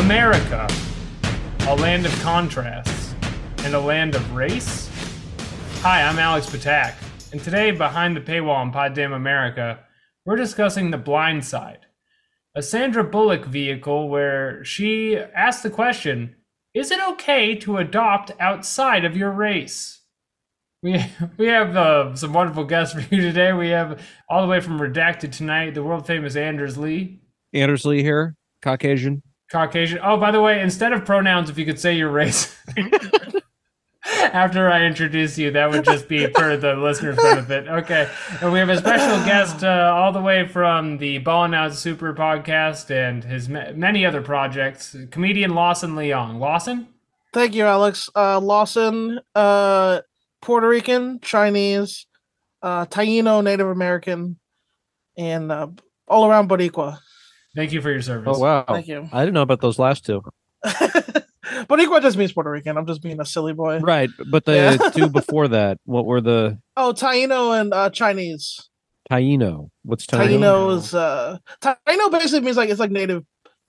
America, a land of contrasts and a land of race. Hi, I'm Alex Patak, and today, behind the paywall on Poddamn America, we're discussing The Blind Side, a Sandra Bullock vehicle where she asks the question Is it okay to adopt outside of your race? We, we have uh, some wonderful guests for you today. We have all the way from Redacted tonight, the world famous Anders Lee. Anders Lee here, Caucasian. Caucasian. Oh, by the way, instead of pronouns, if you could say your race after I introduce you, that would just be for the listener's benefit. Okay. And we have a special guest uh, all the way from the Ballin' Out Super podcast and his ma- many other projects, comedian Lawson Leong. Lawson? Thank you, Alex. Uh, Lawson, uh, Puerto Rican, Chinese, uh, Taino, Native American, and uh, all around Boricua. Thank you for your service. Oh wow! Thank you. I didn't know about those last two. Boricua just means Puerto Rican. I'm just being a silly boy. Right, but the Yeah. two before that, what were the Oh, Taino and uh, Chinese. Taino? What's Taino? Taino is uh, Taino basically means like it's like Native.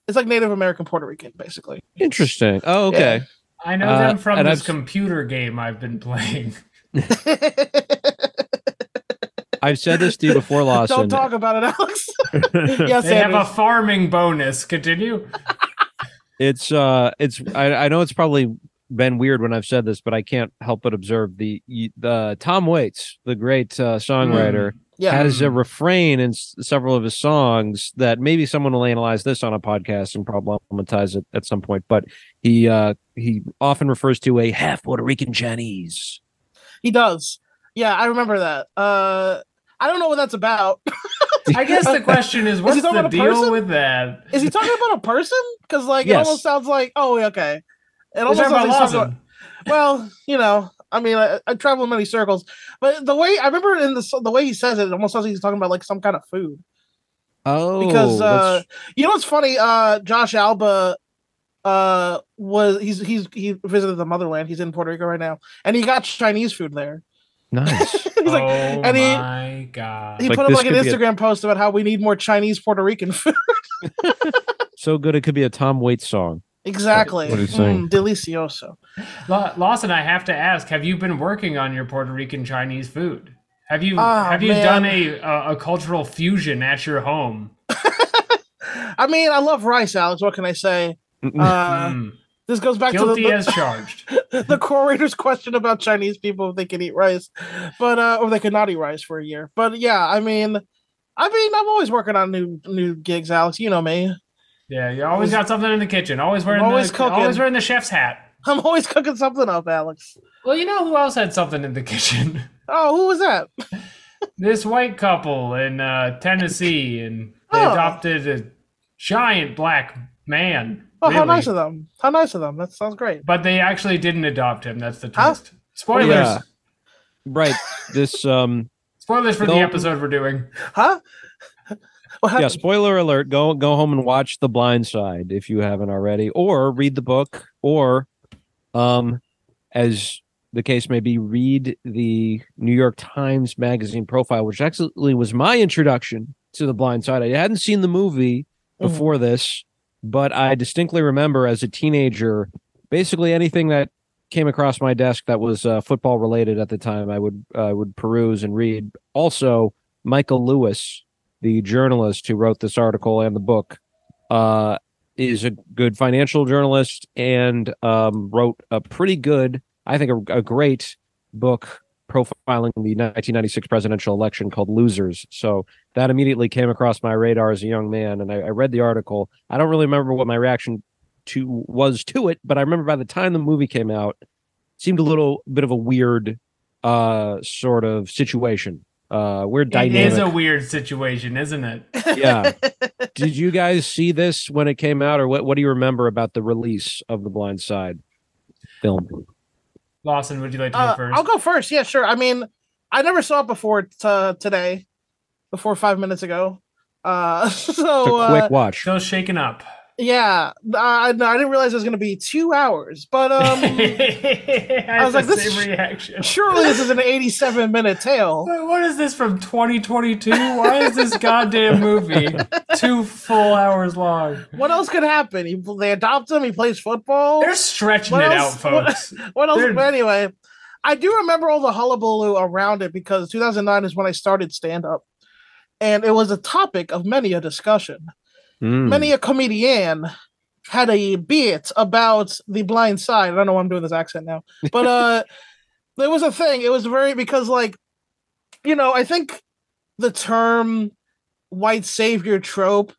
It's like Native American Puerto Rican, basically. Interesting. Oh, okay. I know Uh, them from and this I've- computer game I've been playing. I've said this to you before, Lawson. Don't talk about it, Alex. yes, They have a farming bonus. Continue. it's uh, it's I, I know it's probably been weird when I've said this, but I can't help but observe the the Tom Waits, the great uh, songwriter, yeah. has a refrain in s- several of his songs that maybe someone will analyze this on a podcast and problematize it at some point. But he uh, he often refers to a half Puerto Rican Chinese. He does. Yeah, I remember that. Uh, I don't know what that's about. I guess the question is, what's talking the deal person? with that? Is he talking about a person? Because like it almost sounds like oh okay. It almost sounds like he's talking about- well, you know, I mean, I, I travel in many circles, but the way I remember in the the way he says it, it almost sounds like he's talking about like some kind of food. Oh, Because uh, you know what's funny? Uh, Josh Alba uh was he's he's he visited the motherland. He's in Puerto Rico right now, and he got Chinese food there. Nice. like, oh and he- my god! he Like, put up like an could be a- Instagram post about how we need more Chinese Puerto Rican food. so good it could be a Tom Waits song. exactly, What he's saying. Mm, delicioso. La- Lawson, I have to ask: Have you been working on your Puerto Rican Chinese food? Have you Ah, have you man. done a, a a cultural fusion at your home? I mean, I love rice, Alex. What can I say? Uh, Mm. This goes back Guilty to the, as charged. the, the curator's question about Chinese people if they can eat rice, but uh, or they could not eat rice for a year. But yeah, I mean, I mean, I'm always working on new new gigs, Alex. You know me. Yeah, you always got something in the kitchen. Always wearing always the cooking. always wearing the chef's hat. I'm always cooking something up, Alex. Well, you know who else had something in the kitchen? Oh, who was that? this white couple in uh, Tennessee, and they Oh. adopted a giant black man. Oh, how nice of them! How nice of them! That sounds great. But they actually didn't adopt him. That's the Huh? twist. Spoilers. Yeah. right. This um Spoilers for the episode we're doing. Huh? What yeah, spoiler alert. Go go home and watch The Blind Side if you haven't already, or read the book, or um, as the case may be, read the New York Times Magazine profile, which actually was my introduction to The Blind Side. I hadn't seen the movie Mhm. before this, but I distinctly remember as a teenager, basically anything that came across my desk that was uh, football related at the time, I would uh, would peruse and read. Also, Michael Lewis, the journalist who wrote this article and the book, uh, is a good financial journalist and um, wrote a pretty good, I think, a, a great book profiling the 1996 presidential election called Losers. So that immediately came across my radar as a young man, and I, I read the article. I don't really remember what my reaction to was to it, but I remember by the time the movie came out, it seemed a little bit of a weird uh sort of situation. Uh weird dynamic. is a weird situation, isn't it? yeah. Did you guys see this when it came out, or what? What do you remember about the release of the Blind Side film? Lawson, would you like to go Uh, first? I'll go first. Yeah, sure. I mean, I never saw it before t- today, before five minutes ago. Uh, It's a so uh, quick watch. Still shaking up. Yeah, I, I didn't realize it was going to be two hours, but um, I, I was like, this reaction. surely this is an 87 minute tale. What is this from 2022? Why is this goddamn movie two full hours long? What else could happen? He, they adopt him. He plays football. They're stretching What it else- out, what- folks. What else? They're- But anyway, I do remember all the hullabaloo around it because 2009 is when I started stand up, and it was a topic of many a discussion. Mm. Many a comedian had a bit about the blind side. I don't know why I'm doing this accent now, but uh, there was a thing. It was very because like, you know, I think the term white savior trope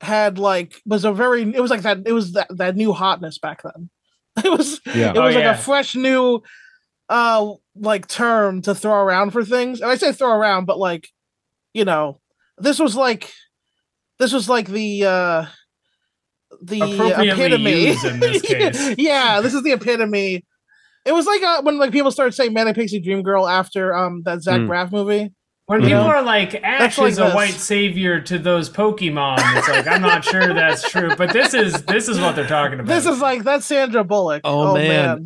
had like was a very it was like that it was that, that new hotness back then it was Yeah. it Oh, was like yeah. a fresh new uh like term to throw around for things and i say throw around but like you know this was like this was like the uh the epitome used in this case. yeah this is the epitome it was like uh, when like people started saying manic pixie dream girl after um that zach Mm. braff movie When You people know? are like, Ash like is a this. white savior to those Pokemon, it's like I'm not sure that's true, but this is this is what they're talking about. this is like that's sandra bullock Oh, man.